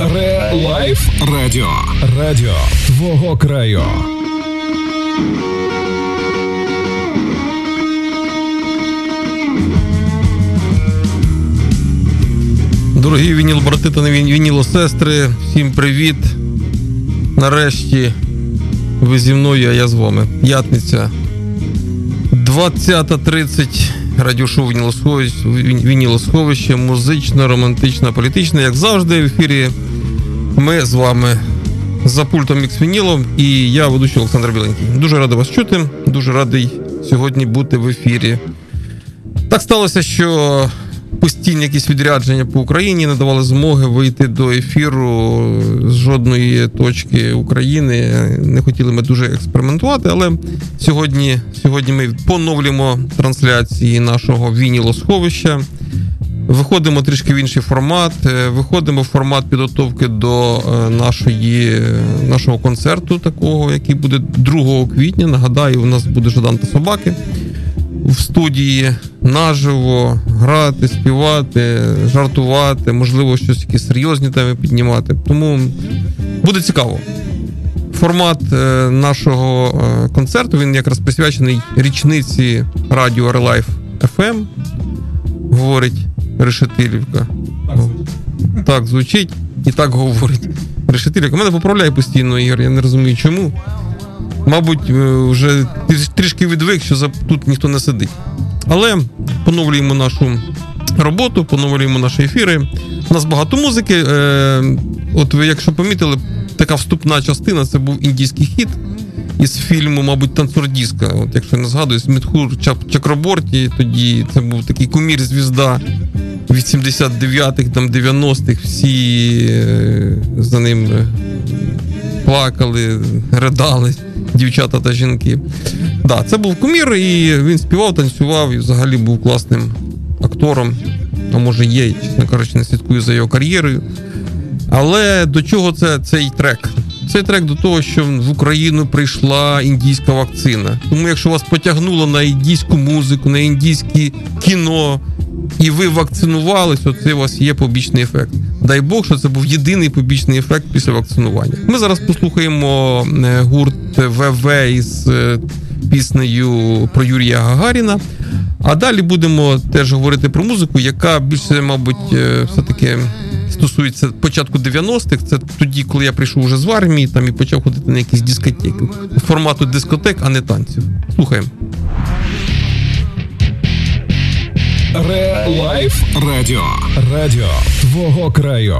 Ре Радіо. Радіо твого краю. Дорогі вініл брати та вініло сестри, всім привіт. Нарешті ви зі мною, а я з вами. П'ятниця 20.30 радіошоу Вінілосховище, музично, романтично, політично, як завжди, в ефірі. Ми з вами за пультом Мікс Вінілом і я, ведучий Олександр Біленький. Дуже радий вас чути, дуже радий сьогодні бути в ефірі. Так сталося, що постійні якісь відрядження по Україні не давали змоги вийти до ефіру з жодної точки України. Не хотіли ми дуже експериментувати, але сьогодні сьогодні ми поновлюємо трансляції нашого вінілосховища. Виходимо трішки в інший формат. Е, виходимо в формат підготовки до е, нашої, нашого концерту, такого, який буде 2 квітня. Нагадаю, у нас буде Жадан та собаки в студії наживо грати, співати, жартувати, можливо, щось якісь серйозні теми піднімати. Тому буде цікаво. Формат е, нашого е, концерту він якраз присвячений річниці радіо Релайф FM, говорить Решетилівка. Так звучить і так говорить Решетилівка. Мене поправляє постійно Ігор, я не розумію чому мабуть, е, вже трішки відвик, що тут ніхто не сидить. Але поновлюємо нашу роботу, поновлюємо наші ефіри. У нас багато музики. Е, от ви, якщо помітили, така вступна частина це був індійський хіт із фільму, мабуть, танцор Діска. От якщо не згадую, Мітхур Чакроборті, тоді це був такий кумір звізда 89-х, там 90-х, всі е, за ним плакали, ридали дівчата та жінки. Да, Це був кумір, і він співав, танцював і взагалі був класним актором. А може є, чесно кажучи, не слідкую за його кар'єрою. Але до чого це цей трек? Цей трек до того, що в Україну прийшла індійська вакцина. Тому, якщо вас потягнуло на індійську музику, на індійське кіно, і ви вакцинувались, оце у вас є побічний ефект. Дай Бог, що це був єдиний побічний ефект після вакцинування. Ми зараз послухаємо е, гурт ВВ із е, піснею про Юрія Гагаріна. А далі будемо теж говорити про музику, яка більше, мабуть, е, все-таки стосується початку 90-х. Це тоді, коли я прийшов вже з армії там і почав ходити на якісь дискотеки формату дискотек, а не танців. Слухаємо. Релайф Радіо. Радіо твого краю.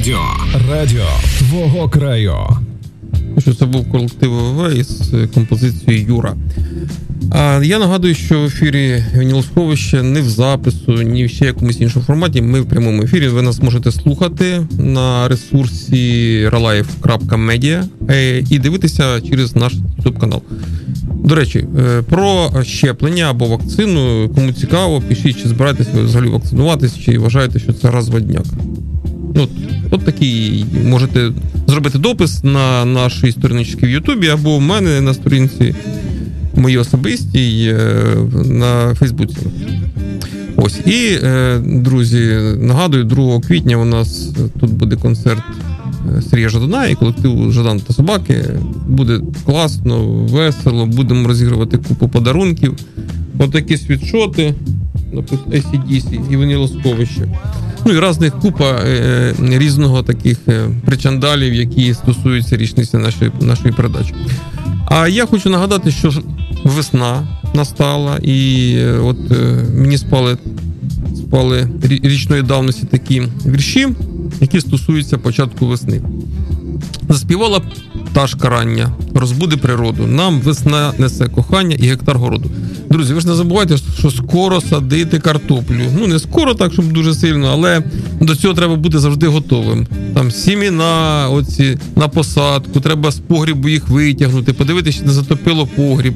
Радіо. Радіо твого краю. Що це був колектив ВВ із композицією Юра. А я нагадую, що в ефірі Вінілосховище не в запису, ні в ще якомусь іншому форматі. Ми в прямому ефірі. Ви нас можете слухати на ресурсі relife.media е, і дивитися через наш youtube канал. До речі, е, про щеплення або вакцину, кому цікаво, пишіть, чи збираєтесь ви взагалі вакцинуватись, чи вважаєте, що це розводняк. От, от такий можете зробити допис на нашій сторіночці в Ютубі або в мене на сторінці моїй особистій е, на Фейсбуці. Ось і, е, друзі, нагадую, 2 квітня у нас тут буде концерт Сергія Жадана і колективу Жадан та Собаки. Буде класно, весело, будемо розігрувати купу подарунків. Отакі світшоти, наприклад, ACDC і ванілосковище. Ну і різних купа е, різного таких е, причандалів, які стосуються річниці нашої нашої передачі. А я хочу нагадати, що весна настала, і е, от е, мені спали спали річної давності такі вірші, які стосуються початку весни. Заспівала пташка рання, розбуди природу. Нам весна несе кохання і гектар городу. Друзі, ви ж не забувайте, що скоро садити картоплю. Ну не скоро, так щоб дуже сильно, але до цього треба бути завжди готовим. Там сіміна, оці на посадку, треба з погрібу їх витягнути, подивитися, чи не затопило погріб.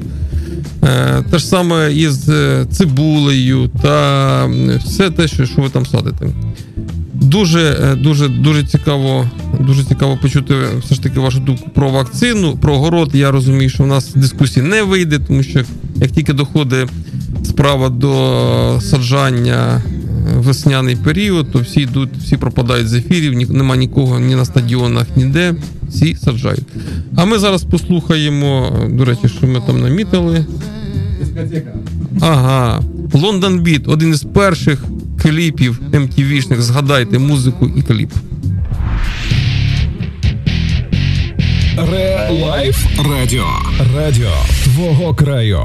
Е, те ж саме із е, цибулею та все те, що, що ви там садите. Дуже е, дуже дуже цікаво дуже цікаво почути все ж таки вашу думку про вакцину. Про город я розумію, що в нас дискусії не вийде, тому що як тільки доходить справа до саджання весняний період, то всі йдуть, всі пропадають з ефірів, ні, нема нікого ні на стадіонах, ніде. Всі саджають. А ми зараз послухаємо, до речі, що ми там намітили. Ага, Лондон Біт, один із перших кліпів MTV-шних. Згадайте музику і кліп. Ре-лайф радіо. Радіо твого краю.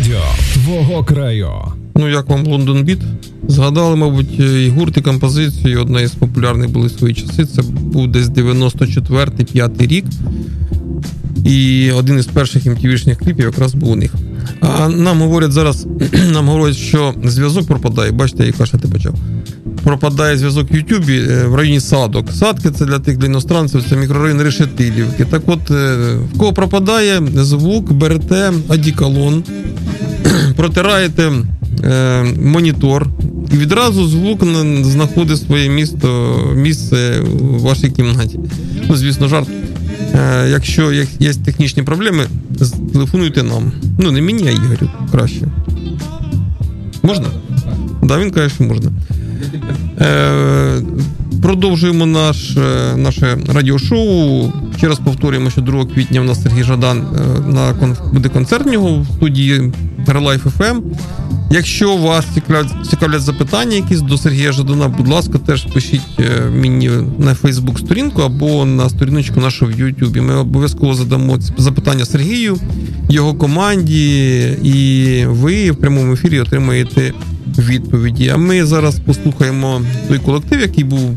Радіо твого краю. Ну, як вам Лондон Біт? Згадали, мабуть, і гурт, і композицію. Одна із популярних були свої часи. Це був десь 94-5 рік. І один із перших MTV-шних кліпів якраз був у них. А нам говорять зараз, нам говорять, що зв'язок пропадає. Бачите, яка ще ти почав. Пропадає зв'язок в Ютубі е, в районі садок. Садки це для тих для іностранців, це мікрорайон Решетилівки. Так от, е, в кого пропадає звук, берете адікалон, протираєте е, монітор, і відразу звук знаходить своє місто, місце у вашій кімнаті. Ну, звісно, жарт. Е, якщо є технічні проблеми, телефонуйте нам. Ну, не мені, а Ігорю краще. Можна? Да, він каже, що можна. Е, Продовжуємо наш, е, наше радіошоу. Ще раз повторюємо, що 2 квітня у нас Сергій Жадан е, на буде концерт нього в студії Life FM. Якщо вас цікавлять, цікавлять запитання якісь до Сергія Жадана, будь ласка, теж пишіть е, мені на Фейсбук сторінку або на сторіночку нашого в Ютубі. Ми обов'язково задамо запитання Сергію, його команді, і ви в прямому ефірі отримаєте відповіді. А ми зараз послухаємо той колектив, який був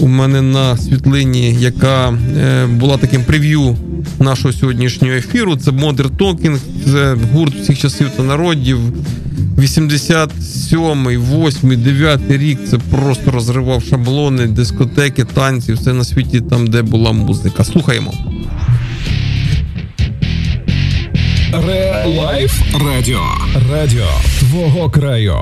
у мене на світлині, яка е, була таким прев'ю нашого сьогоднішнього ефіру. Це Modern Talking, це гурт всіх часів та народів. 87, 8, 9 рік це просто розривав шаблони, дискотеки, танці, все на світі там, де була музика. Слухаємо. Ре-лайф радіо. Радіо твого краю.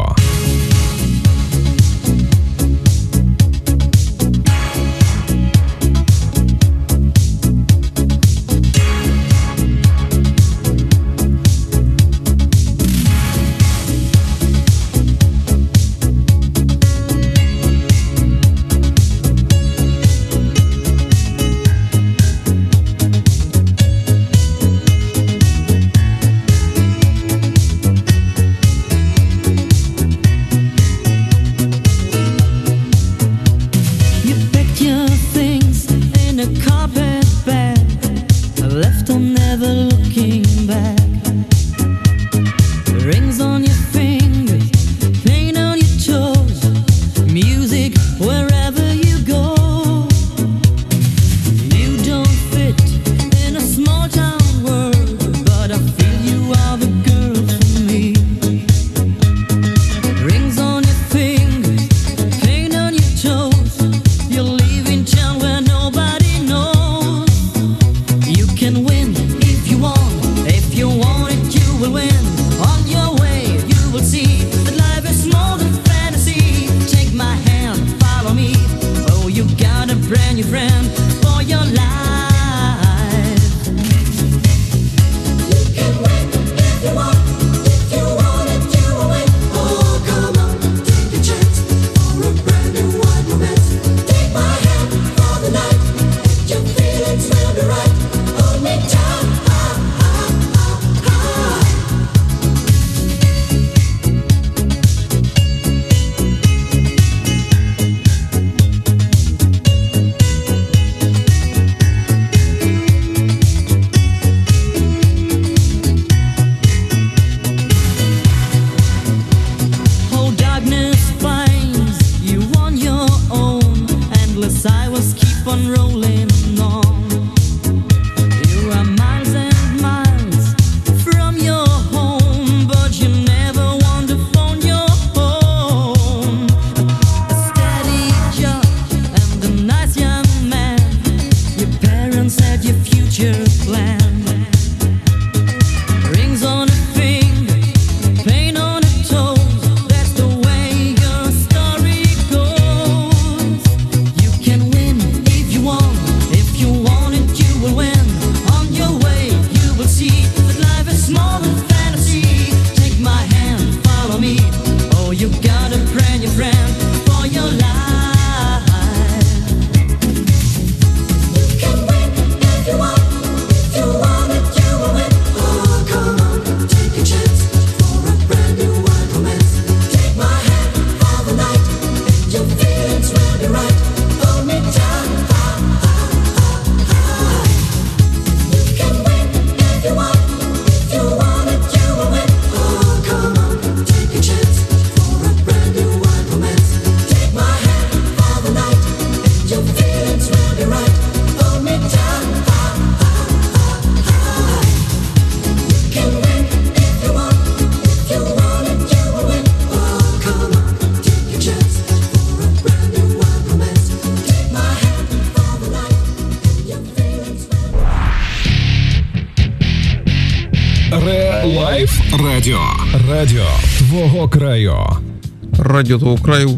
Радіо твого краю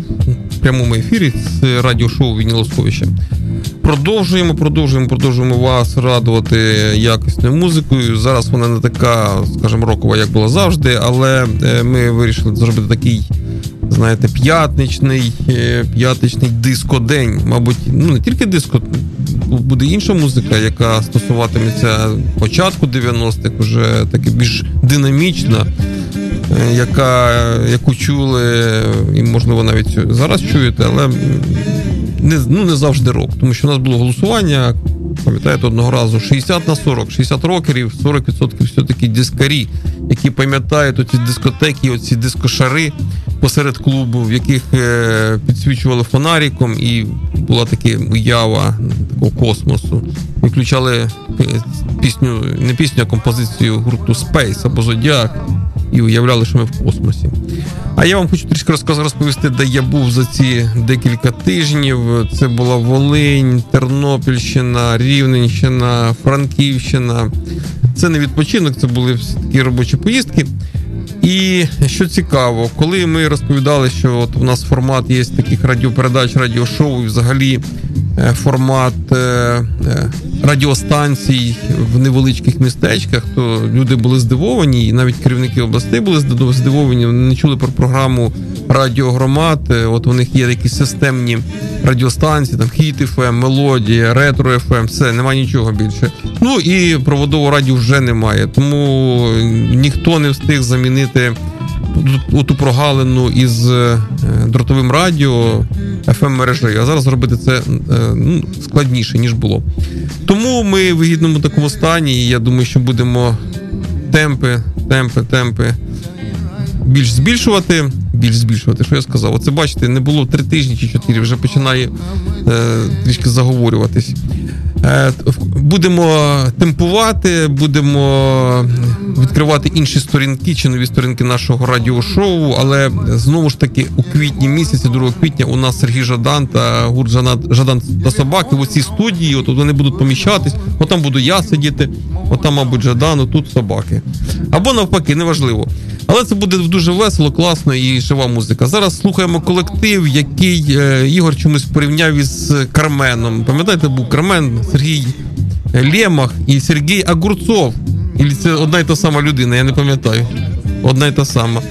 в прямому ефірі з радіошоу Вінілосховище. Продовжуємо, продовжуємо, продовжуємо вас радувати якісною музикою. Зараз вона не така, скажімо, рокова, як була завжди, але е, ми вирішили зробити такий, знаєте, п'ятничний е, п'ятничний диско-день. Мабуть, ну не тільки диско, буде інша музика, яка стосуватиметься початку 90-х, вже таки більш динамічна. Яка, яку чули, і можливо навіть зараз чуєте, але не ну, не завжди рок. Тому що у нас було голосування, пам'ятаєте, одного разу 60 на 40, 60 рокерів, 40% все-таки дискарі, які пам'ятають оці дискотеки, оці дискошари посеред клубу, в яких е, підсвічували фонариком, і була така уява такого космосу. Включали е, пісню, не пісню, а композицію гурту Space або Зодіак і уявляли, що ми в космосі. А я вам хочу трішки розповісти, де я був за ці декілька тижнів. Це була Волинь, Тернопільщина, Рівненщина, Франківщина. Це не відпочинок, це були такі робочі поїздки. І що цікаво, коли ми розповідали, що от у нас формат є таких радіопередач, радіошоу, і взагалі формат е, е, радіостанцій в невеличких містечках, то люди були здивовані, і навіть керівники областей були здивовані. Вони не чули про програму радіогромад. От у них є якісь системні радіостанції, там Хіт FM, Мелодія, Ретро FM, все, немає нічого більше. Ну і проводового радіо вже немає, тому ніхто не встиг замінити ту прогалину із е, дротовим радіо fm мережею А зараз зробити це е, ну, складніше ніж було. Тому ми в вигідному такому стані, і я думаю, що будемо темпи, темпи, темпи більш збільшувати. Більш збільшувати, що я сказав. Оце бачите, не було три тижні чи чотири, вже починає е, трішки заговорюватись. Е, будемо темпувати, будемо відкривати інші сторінки чи нові сторінки нашого радіошоу. Але знову ж таки, у квітні місяці, 2 квітня, у нас Сергій Жадан та гурт Жадан та собаки в цій студії. От вони будуть поміщатись. От там буду я сидіти, от мабуть, Жадан, тут собаки. Або навпаки, неважливо. Але це буде дуже весело, класно і жива музика. Зараз слухаємо колектив, який е, Ігор чомусь порівняв із Карменом. Пам'ятаєте, був Кармен, Сергій Лємах і Сергій Агурцов. І це одна й та сама людина, я не пам'ятаю. Одна й та сама.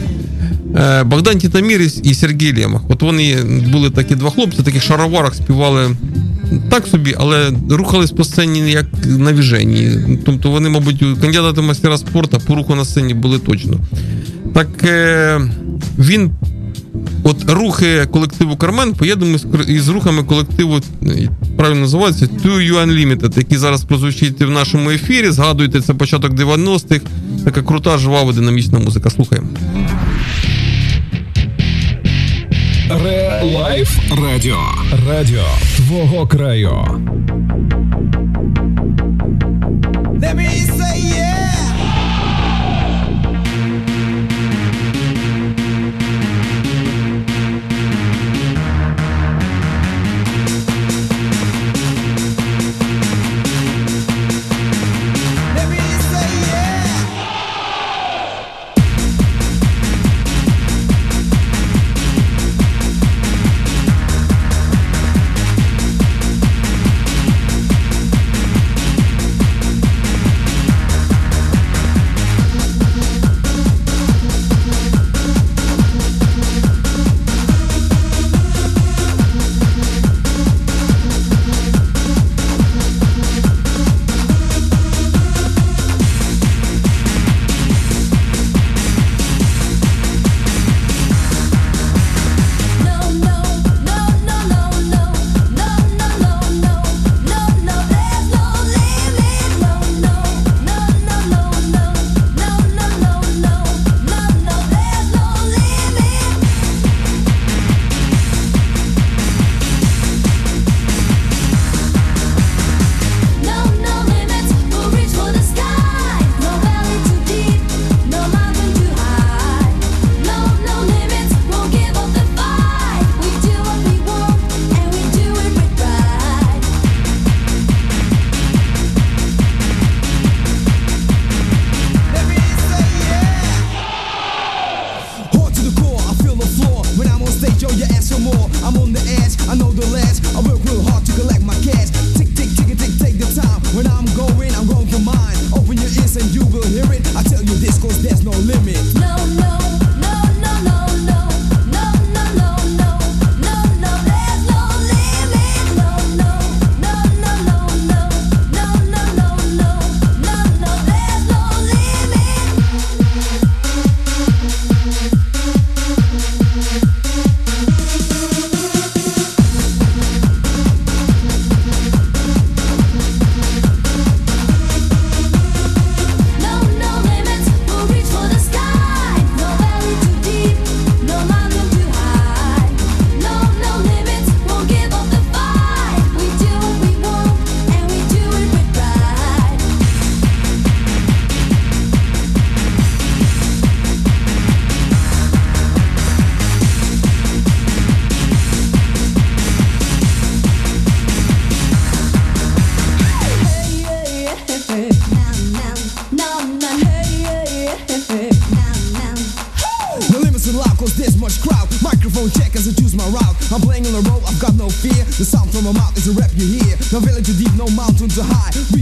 Е, Богдан Тітаміріс і Сергій Лємах. От вони були такі два хлопці, таких шароварах співали так собі, але рухались по сцені як на віженні. Тобто вони, мабуть, кандидати мастера спорту по руху на сцені були точно. Так е, він. От рухи колективу Кармен поєднуємо із рухами колективу, правильно називається, To You Unlimited, який зараз прозвучить в нашому ефірі. Згадуйте, це початок 90-х. Така крута, жвава, динамічна музика. Слухаємо. Лайф Радіо. Радіо твого краю. Let me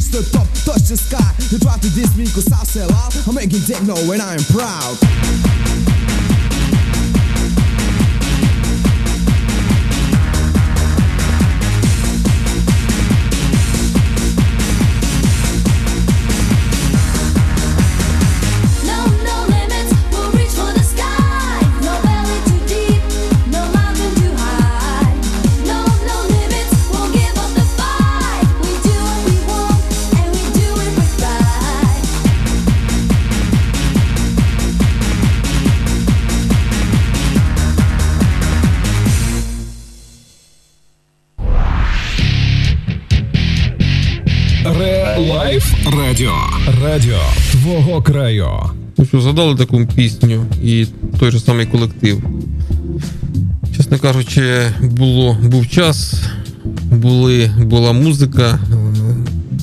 Reach the top, touch the sky. You try to diss me cause I sell out. I'm making techno and I am proud. Радіо. Радіо твого краю. Ну що, згадали таку пісню і той же самий колектив. Чесно кажучи, було, був час, були, була музика.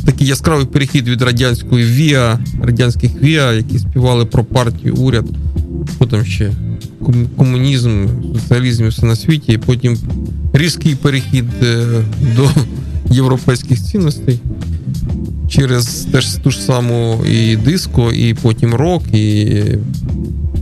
Такий яскравий перехід від радянської ВІА, радянських ВІА, які співали про партію, уряд, потім ще комунізм, соціалізм все на світі, і потім різкий перехід е, до європейських цінностей через теж ту ж саму і диско, і потім рок, і.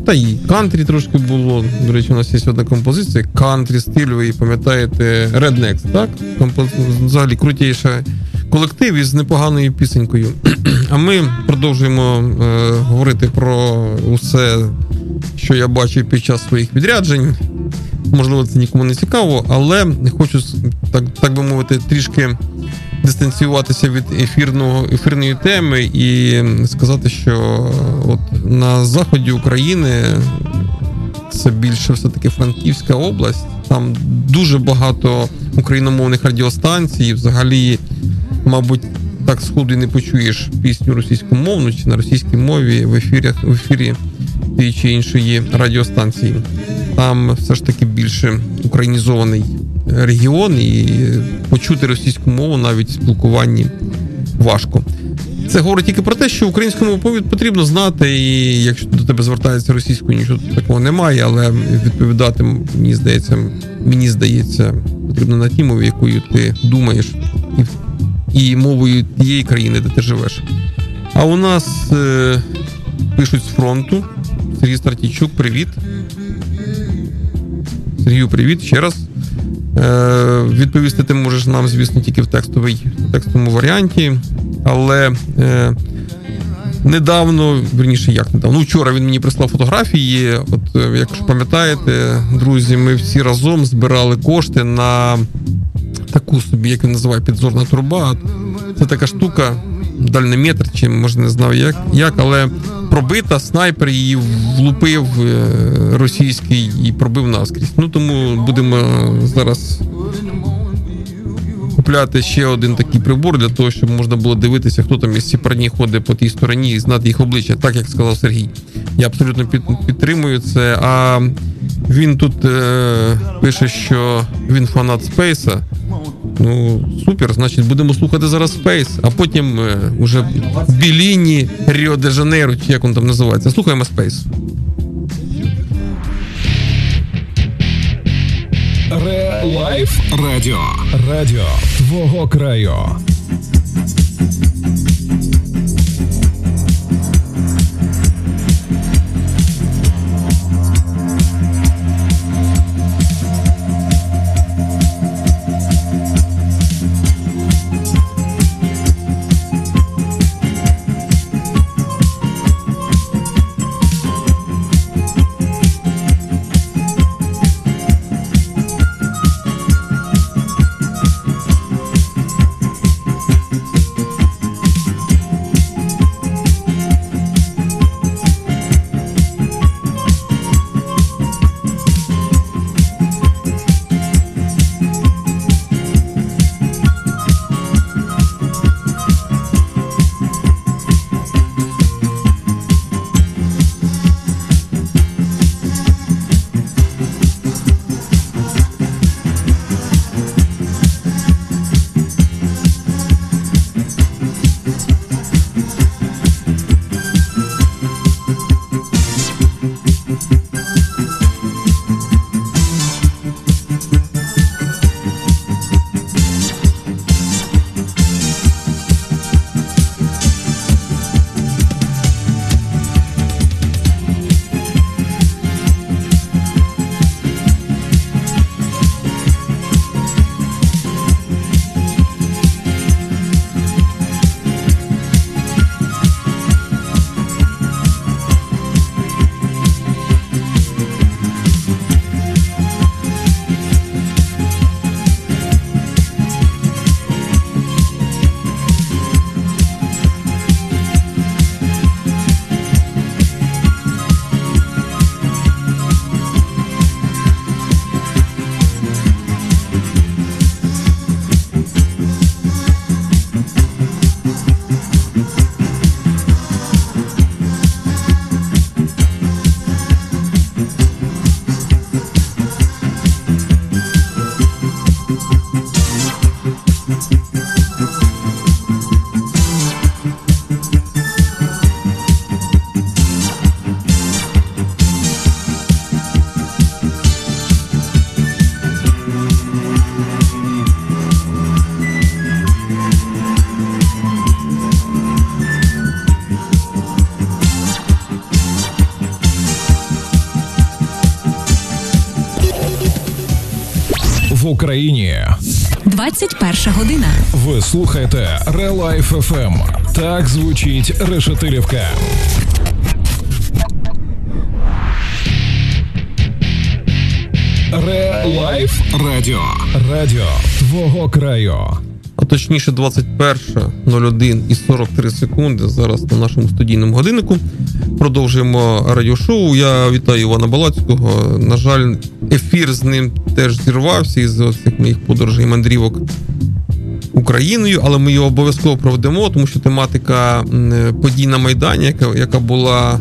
Та і кантрі трошки було. До речі, у нас є одна композиція. Кантрі стиль, ви пам'ятаєте, Rednex, так? Композ... Взагалі крутіша колектив із непоганою пісенькою. А ми продовжуємо е, говорити про усе, що я бачив під час своїх відряджень. Можливо, це нікому не цікаво, але хочу так, так би мовити, трішки дистанціюватися від ефірного ефірної теми і сказати, що от на заході України це більше все-таки Франківська область. Там дуже багато україномовних радіостанцій. Взагалі, мабуть, так сходу і не почуєш пісню російськомовну чи на російській мові в ефірах в ефірі тієї чи іншої радіостанції. Там все ж таки більше українізований регіон, і почути російську мову навіть в спілкуванні важко. Це говорить тільки про те, що українську мову потрібно знати, і якщо до тебе звертається російською, нічого такого немає, але відповідати мені здається, мені здається, потрібно на тій мові, якою ти думаєш, і і мовою тієї країни, де ти живеш. А у нас е, пишуть з фронту. Сергій Стратійчук, привіт. Сергію, привіт ще раз. Е, Відповісти ти можеш нам, звісно, тільки в текстовій, текстовому варіанті. Але е, недавно, верніше, як недавно, ну вчора він мені прислав фотографії. От, е, якщо пам'ятаєте, друзі, ми всі разом збирали кошти на таку собі, як він називає, підзорна труба. Це така штука, дальнометр, чи може не знав як, як, але пробита, снайпер її влупив е, російський і пробив наскрізь. Ну тому будемо зараз купляти ще один такий прибор для того, щоб можна було дивитися, хто там із ці парні ходить по тій стороні і знати їх обличчя, так як сказав Сергій. Я абсолютно підтримую це. А він тут е, пише, що він фанат Спейса. Ну, супер, значить, будемо слухати зараз Space, а потім е, уже Біліні, Ріо-де-Жанейро, чи як він там називається. Слухаємо Space. Лайф радіо. Радіо твого краю. 21 година. Ви слухаєте Релайф FM. Так звучить Решетилівка. Релайф Радіо. Радіо твого краю. А точніше, 21.01 і 43 секунди. Зараз на нашому студійному годиннику продовжуємо радіошоу. Я вітаю Івана Балацького. На жаль, ефір з ним теж зірвався із цих моїх подорожей мандрівок Україною, але ми його обов'язково проведемо, тому що тематика подій на Майдані, яка яка була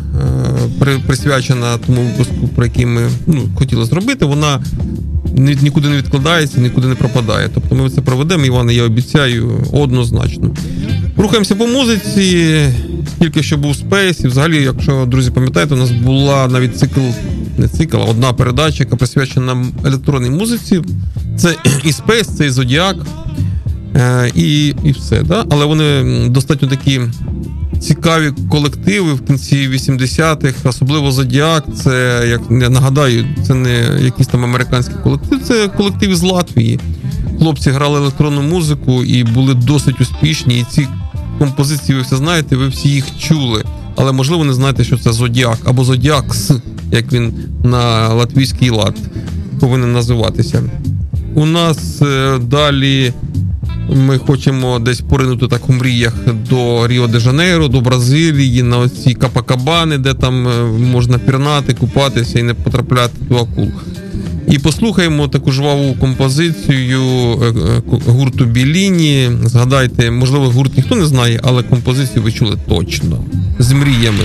е, присвячена тому випуску, про який ми ну, хотіли зробити, вона нікуди не відкладається, нікуди не пропадає. Тобто ми це проведемо, Іване, я обіцяю однозначно. Рухаємося по музиці. Тільки що був Space, і взагалі, якщо друзі пам'ятаєте, у нас була навіть цикл, не цикл, одна передача, яка присвячена електронній музиці. Це і Space, це і Зодіак. Е, і і все. Да? Але вони достатньо такі цікаві колективи в кінці 80-х, особливо Зодіак. Це як я нагадаю, це не якийсь там американський колектив, це колектив із Латвії. Хлопці грали електронну музику і були досить успішні. І ці композиції, ви все знаєте, ви всі їх чули. Але можливо не знаєте, що це Зодіак або Зодіакс, як він на латвійський лад повинен називатися. У нас е, далі ми хочемо десь поринути так у мріях до Ріо де Жанейро, до Бразилії, на оці Капакабани, де там е, можна пірнати, купатися і не потрапляти до акул. І послухаємо таку жваву композицію е, гурту Біліні. Згадайте, можливо, гурт ніхто не знає, але композицію ви чули точно з мріями.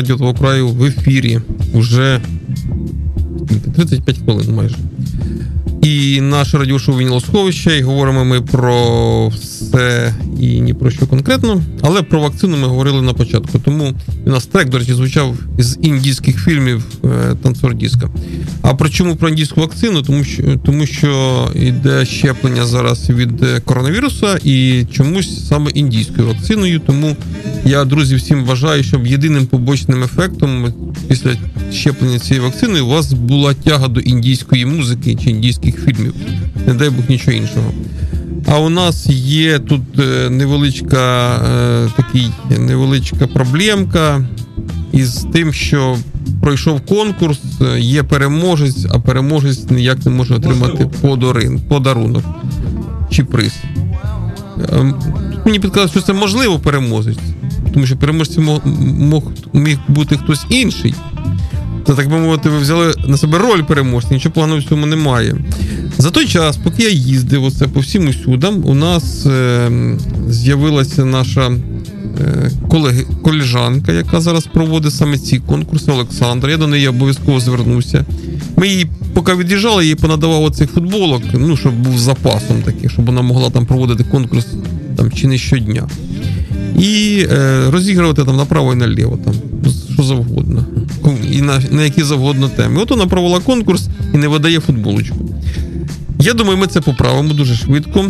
Радіо того краю в ефірі уже 35 хвилин майже. І наше радіошоу «Вінілосховище», і говоримо ми про все і ні про що конкретно, але про вакцину ми говорили на початку. Тому у нас трек, до речі, звучав з індійських фільмів е, танцор диска. А про чому про індійську вакцину? Тому що тому що йде щеплення зараз від е, коронавіруса і чомусь саме індійською вакциною. Тому я, друзі, всім вважаю, щоб єдиним побочним ефектом після щеплення цією вакциною у вас була тяга до індійської музики чи індійських фільмів. Не дай Бог нічого іншого. А у нас є тут е, невеличка е, такий невеличка проблемка із тим, що пройшов конкурс, е, є переможець, а переможець ніяк не може отримати подарин, подарунок чи приз. Ем, мені підказали, що це можливо переможець, тому що переможцем мог, міг бути хтось інший. То, так би мовити, ви взяли на себе роль переможця, нічого поганого в цьому немає. За той час, поки я їздив оце по всім усюдам, у нас е, з'явилася наша е, колеги, колежанка, яка зараз проводить саме ці конкурси, Олександра. Я до неї обов'язково звернуся. Ми її, поки від'їжджали, їй понадавав оцих футболок, ну, щоб був запасом такий, щоб вона могла там проводити конкурс там, чи не щодня. І е, розігрувати там направо і наліво, там, що завгодно. І на на які завгодно теми. От вона провела конкурс і не видає футболочку. Я думаю, ми це поправимо дуже швидко,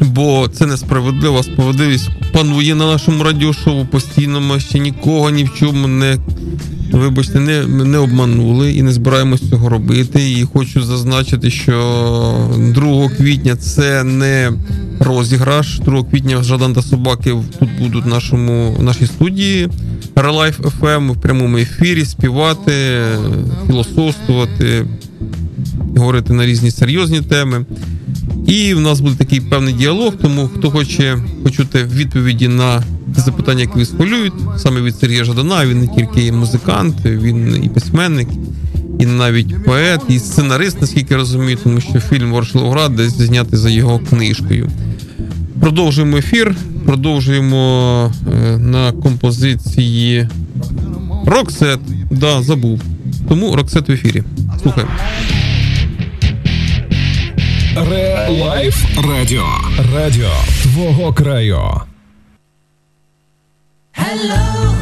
бо це несправедлива справедливість панує на нашому радіошоу постійно. Ми ще нікого ні в чому не. Вибачте, не не обманули і не збираємось цього робити. І хочу зазначити, що 2 квітня це не розіграш. 2 квітня Жадан та Собаки тут будуть в нашому в нашій студії Релайф FM в прямому ефірі співати, філософствувати, говорити на різні серйозні теми. І в нас буде такий певний діалог, тому хто хоче почути відповіді на ті запитання, які вас хвилюють, саме від Сергія Жадана, він не тільки музикант, він і письменник, і навіть поет, і сценарист, наскільки розумію, тому що фільм Ворошиловград теж знятий за його книжкою. Продовжуємо ефір, продовжуємо е, на композиції Roxette. Да, забув. Тому Roxette в ефірі. Слухаємо. Лайф Радіо. Радіо твого краю. Hello,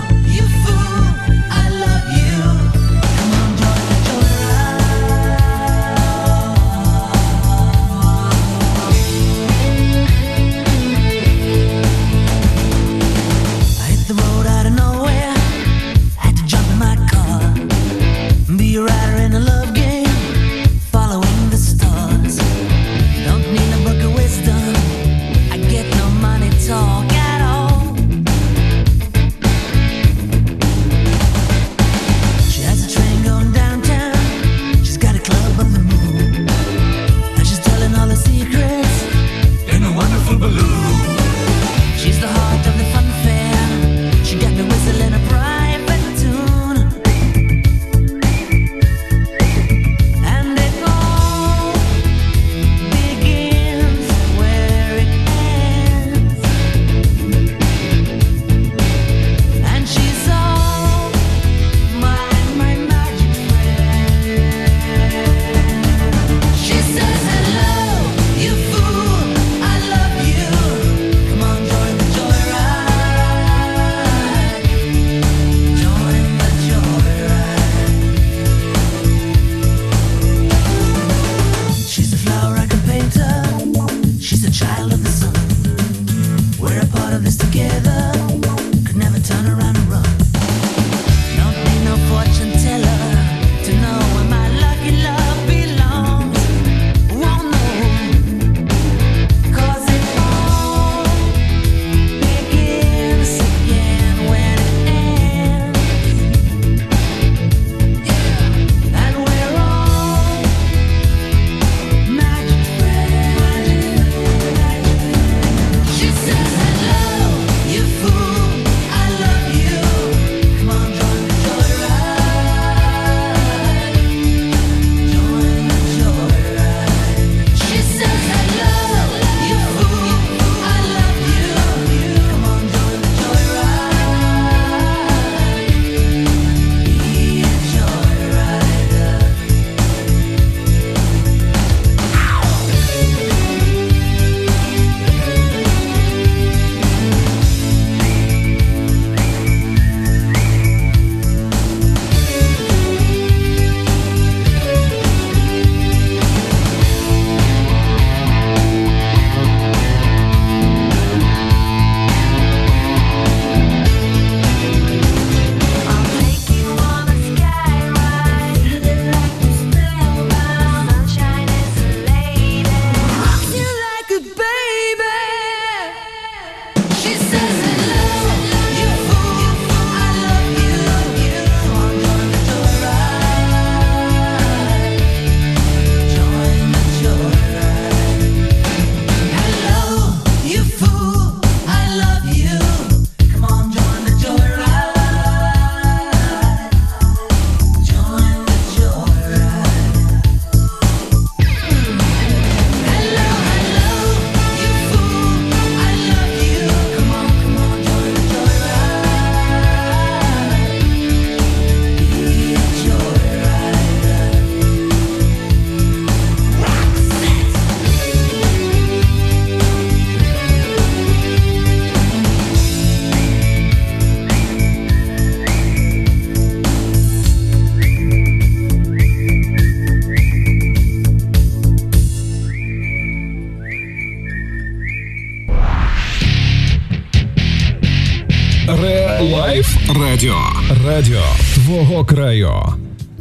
краю.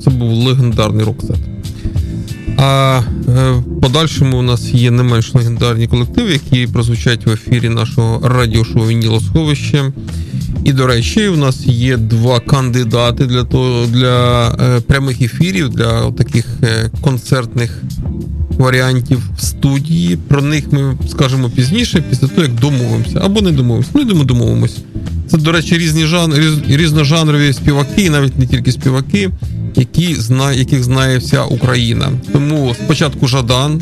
Це був легендарний рок-сет. А е, в подальшому у нас є не менш легендарні колективи, які прозвучать в ефірі нашого радіошоу Вінілосховище. І, до речі, у нас є два кандидати для того для е, прямих ефірів, для таких е, концертних варіантів в студії. Про них ми скажемо пізніше, після того, як домовимося. Або не домовимося. Ну, йдемо домовимося. Це, до речі, різні жан... різ... різножанрові співаки, і навіть не тільки співаки, які зна... яких знає вся Україна. Тому спочатку Жадан,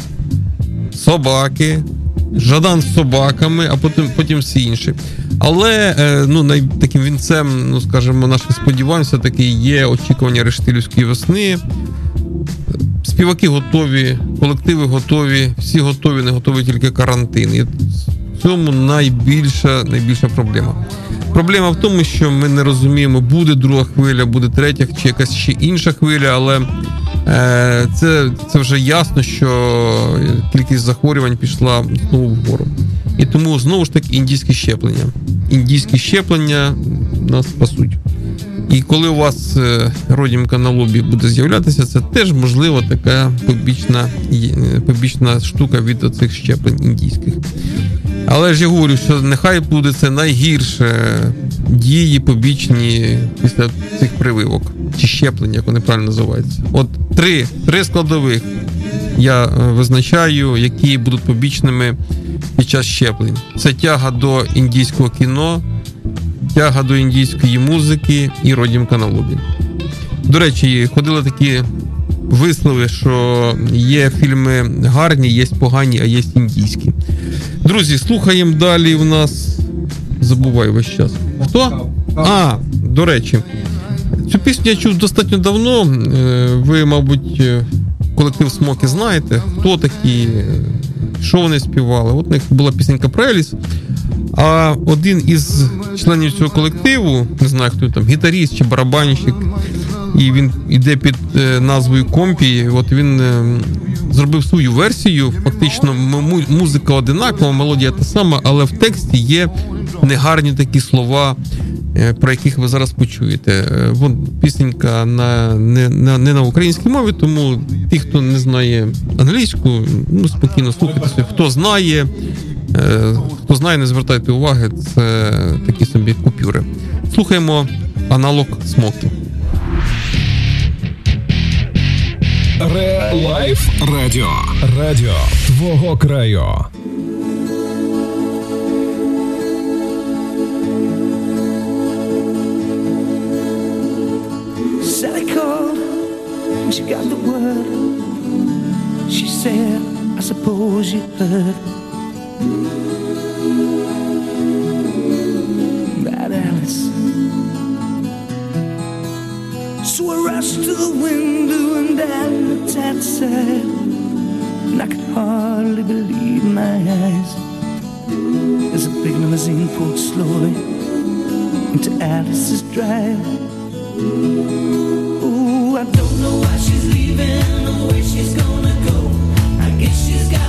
собаки, Жадан з собаками, а потім потім всі інші. Але е, ну, таким вінцем, ну скажімо, наших сподівань, все-таки є очікування рештилівської весни. Співаки готові, колективи готові, всі готові, не готові тільки карантин. І в цьому найбільша, найбільша проблема. Проблема в тому, що ми не розуміємо, буде друга хвиля, буде третя чи якась ще інша хвиля, але е, це це вже ясно, що кількість захворювань пішла знову вгору. І тому знову ж таки індійські щеплення. Індійські щеплення нас спасуть. І коли у вас е, родімка на лобі буде з'являтися, це теж можливо така побічна побічна штука від цих щеплень індійських. Але ж я говорю, що нехай буде це найгірше дії побічні після цих прививок чи щеплень, як вони правильно називаються. От три, три складових я е, визначаю, які будуть побічними під час щеплень. Це тяга до індійського кіно, тяга до індійської музики і родімка на лобі. До речі, ходили такі вислови, що є фільми гарні, є погані, а є індійські. Друзі, слухаємо далі. У нас забуваю весь час. Хто? А, до речі, цю пісню я чув достатньо давно. Е, ви, мабуть, е, колектив Смоки знаєте, хто такі, що вони співали. От у них була пісенька Преліс. А один із членів цього колективу, не знаю, хто там, гітаріст чи барабанщик, і він йде під е, назвою Компі. От він е, зробив свою версію. Фактично, музика одинакова, мелодія та сама, але в тексті є негарні такі слова. Е, про яких ви зараз почуєте. Вон пісенька на не, на не на українській мові, тому ті, хто не знає англійську, ну спокійно слухайте. Хто знає, хто знає, не звертайте уваги, це такі собі купюри. Слухаємо аналог смоки. Лайф Радіо. Радіо твого краю. Sally called and she got the word. She said, I suppose you heard. Bad Alice. So I rushed to the window and down the. And I could hardly believe my eyes. As a big limousine pulled slowly into Alice's drive. Oh, I don't know why she's leaving or where she's gonna go. I guess she's got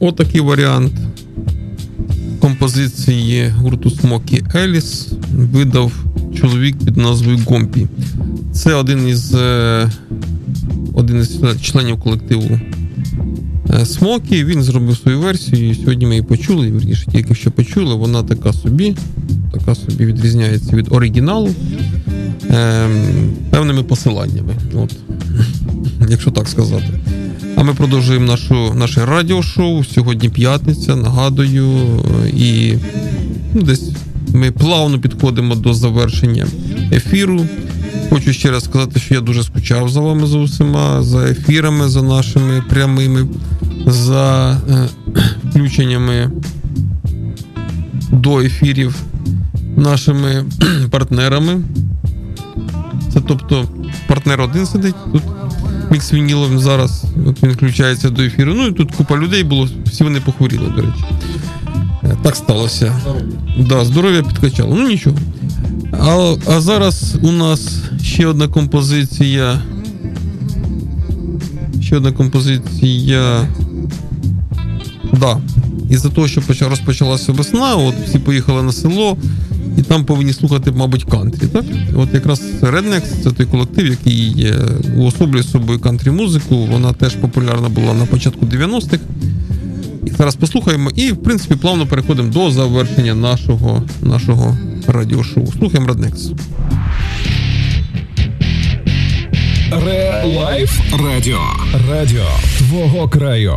Отакий варіант композиції гурту Смокі Еліс видав чоловік під назвою Гомпі. Це один із е, один із членів колективу е, Смокі. Він зробив свою версію. і Сьогодні ми її почули. Вірніше, тільки що почули. Вона така собі, така собі відрізняється від оригіналу е, певними посиланнями. От. Якщо так сказати. А ми продовжуємо нашу, наше радіошоу. Сьогодні п'ятниця, нагадую, і ну, десь ми плавно підходимо до завершення ефіру. Хочу ще раз сказати, що я дуже скучав за вами за усіма, за ефірами, за нашими прямими, за е, включеннями до ефірів нашими партнерами. Це тобто партнер один сидить тут мікс вінілом зараз. От він включається до ефіру. Ну і тут купа людей було, всі вони похворіли, до речі. Е, Так сталося. Да, здоров'я підкачало. Ну нічого. А, а зараз у нас ще одна композиція. Ще одна композиція. Да. Із-за того, що поча- розпочалася весна, от всі поїхали на село, і там повинні слухати, мабуть, кантрі. Так? От якраз Rednex – це той колектив, який е, уособлює собою кантрі-музику. Вона теж популярна була на початку 90-х. І зараз послухаємо, і, в принципі, плавно переходимо до завершення нашого, нашого радіошоу. Слухаємо Rednex. Ре Лайф Радіо. Радіо твого краю.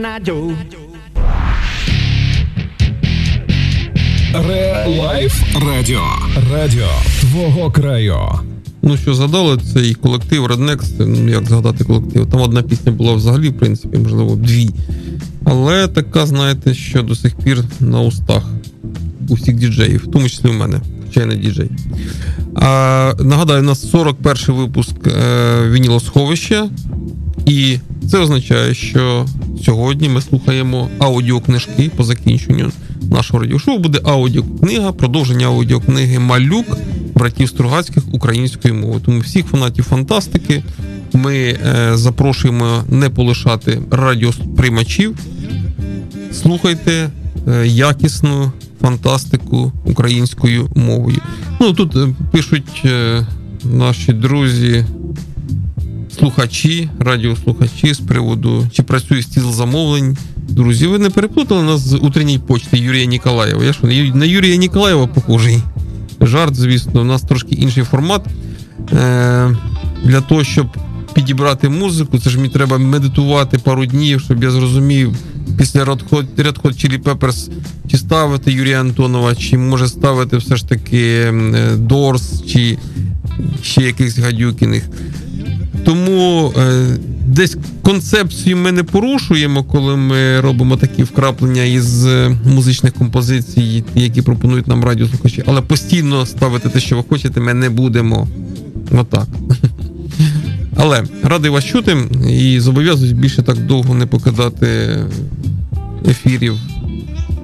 from Cotton Ре Лайф Радіо. Радіо твого краю. Ну, що згадали, цей колектив Rednex, ну як згадати колектив? Там одна пісня була взагалі, в принципі, можливо, дві. Але така, знаєте, що до сих пір на устах у всіх діджеїв, в тому числі в мене, хоча я не діджей. А, нагадаю, у нас 41 випуск е, Вінілосховища, і це означає, що сьогодні ми слухаємо аудіокнижки по закінченню нашого радіошоу. Буде аудіокнига, продовження аудіокниги Малюк братів Стругацьких української мови. Тому всіх фанатів фантастики ми е, запрошуємо не полишати радіосприймачів. Слухайте е, якісну фантастику українською мовою. Ну тут е, пишуть е, наші друзі, слухачі, радіослухачі з приводу, чи працює стіл замовлень. Друзі, ви не переплутали нас з утренньої почти Юрія Ніколаєва. Я що, на Юрія Ніколаєва похожий? Жарт, звісно, у нас трошки інший формат. Е, для того, щоб підібрати музику, це ж мені треба медитувати пару днів, щоб я зрозумів після Red Hot, Chili Peppers, чи ставити Юрія Антонова, чи може ставити все ж таки Дорс, чи ще якихось гадюкіних. Тому е, десь концепцію ми не порушуємо, коли ми робимо такі вкраплення із е, музичних композицій, які пропонують нам радіослухачі, але постійно ставити те, що ви хочете, ми не будемо. Отак. Але радий вас чути і зобов'язуюсь більше так довго не покидати ефірів.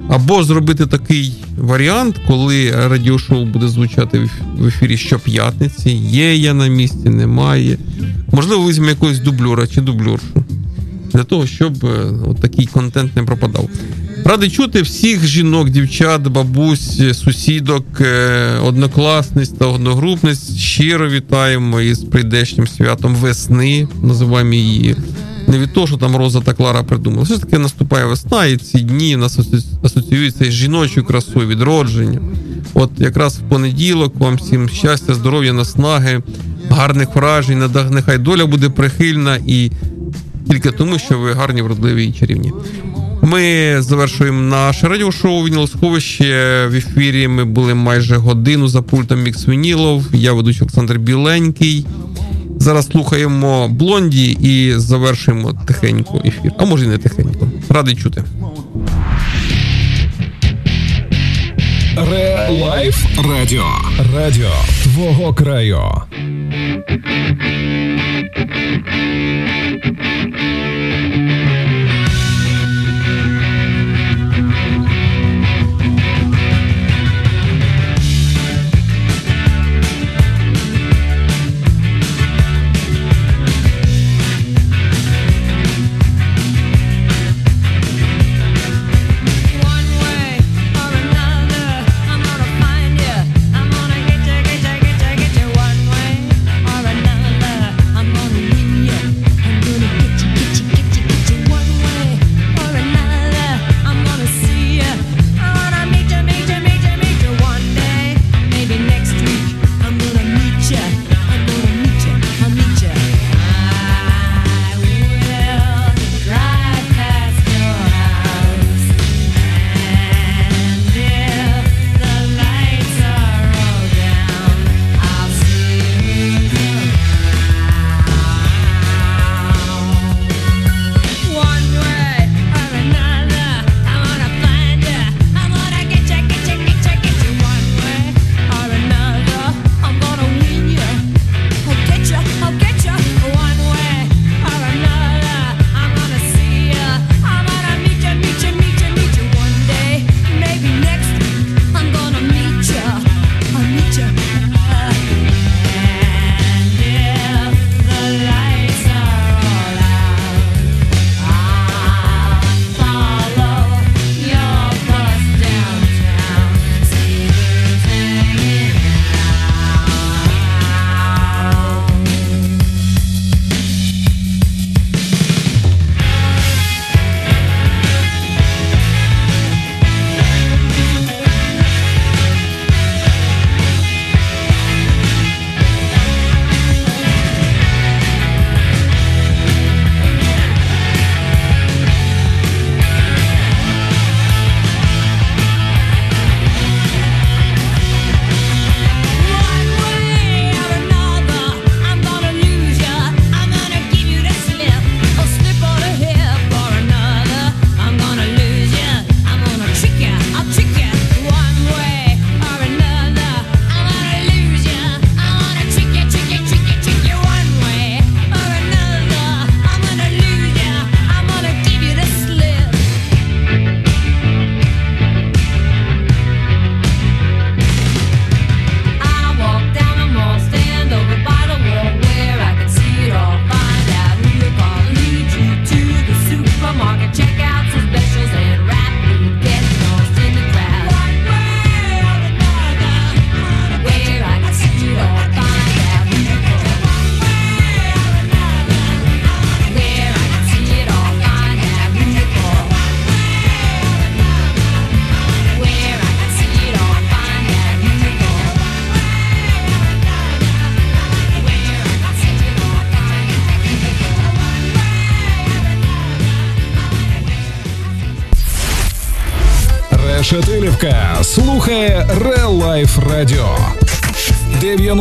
Або зробити такий варіант, коли радіошоу буде звучати в- ефірі щоп'ятниці. Є я на місці, немає. Можливо, візьмемо якогось дублюра чи дублюршу. Для того, щоб е, от такий контент не пропадав. Радий чути всіх жінок, дівчат, бабусь, сусідок, е, однокласниць та одногрупниць. Щиро вітаємо із прийдешнім святом весни, називаємо її. Не від того, що там Роза та Клара придумали. Все ж таки наступає весна, і ці дні нас асоці- асоціюються із жіночою красою, відродженням. От якраз в понеділок вам всім щастя, здоров'я, наснаги, гарних вражень, нехай доля буде прихильна і тільки тому, що ви гарні, вродливі і чарівні. Ми завершуємо наше радіошоу Вінілосховище. В ефірі ми були майже годину за пультом Мікс Вінілов. Я ведучий Олександр Біленький. Зараз слухаємо блонді і завершуємо тихенько ефір. А може і не тихенько. Радий чути. Реалайф Радіо. Радіо твого краю.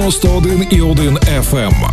91,1 FM.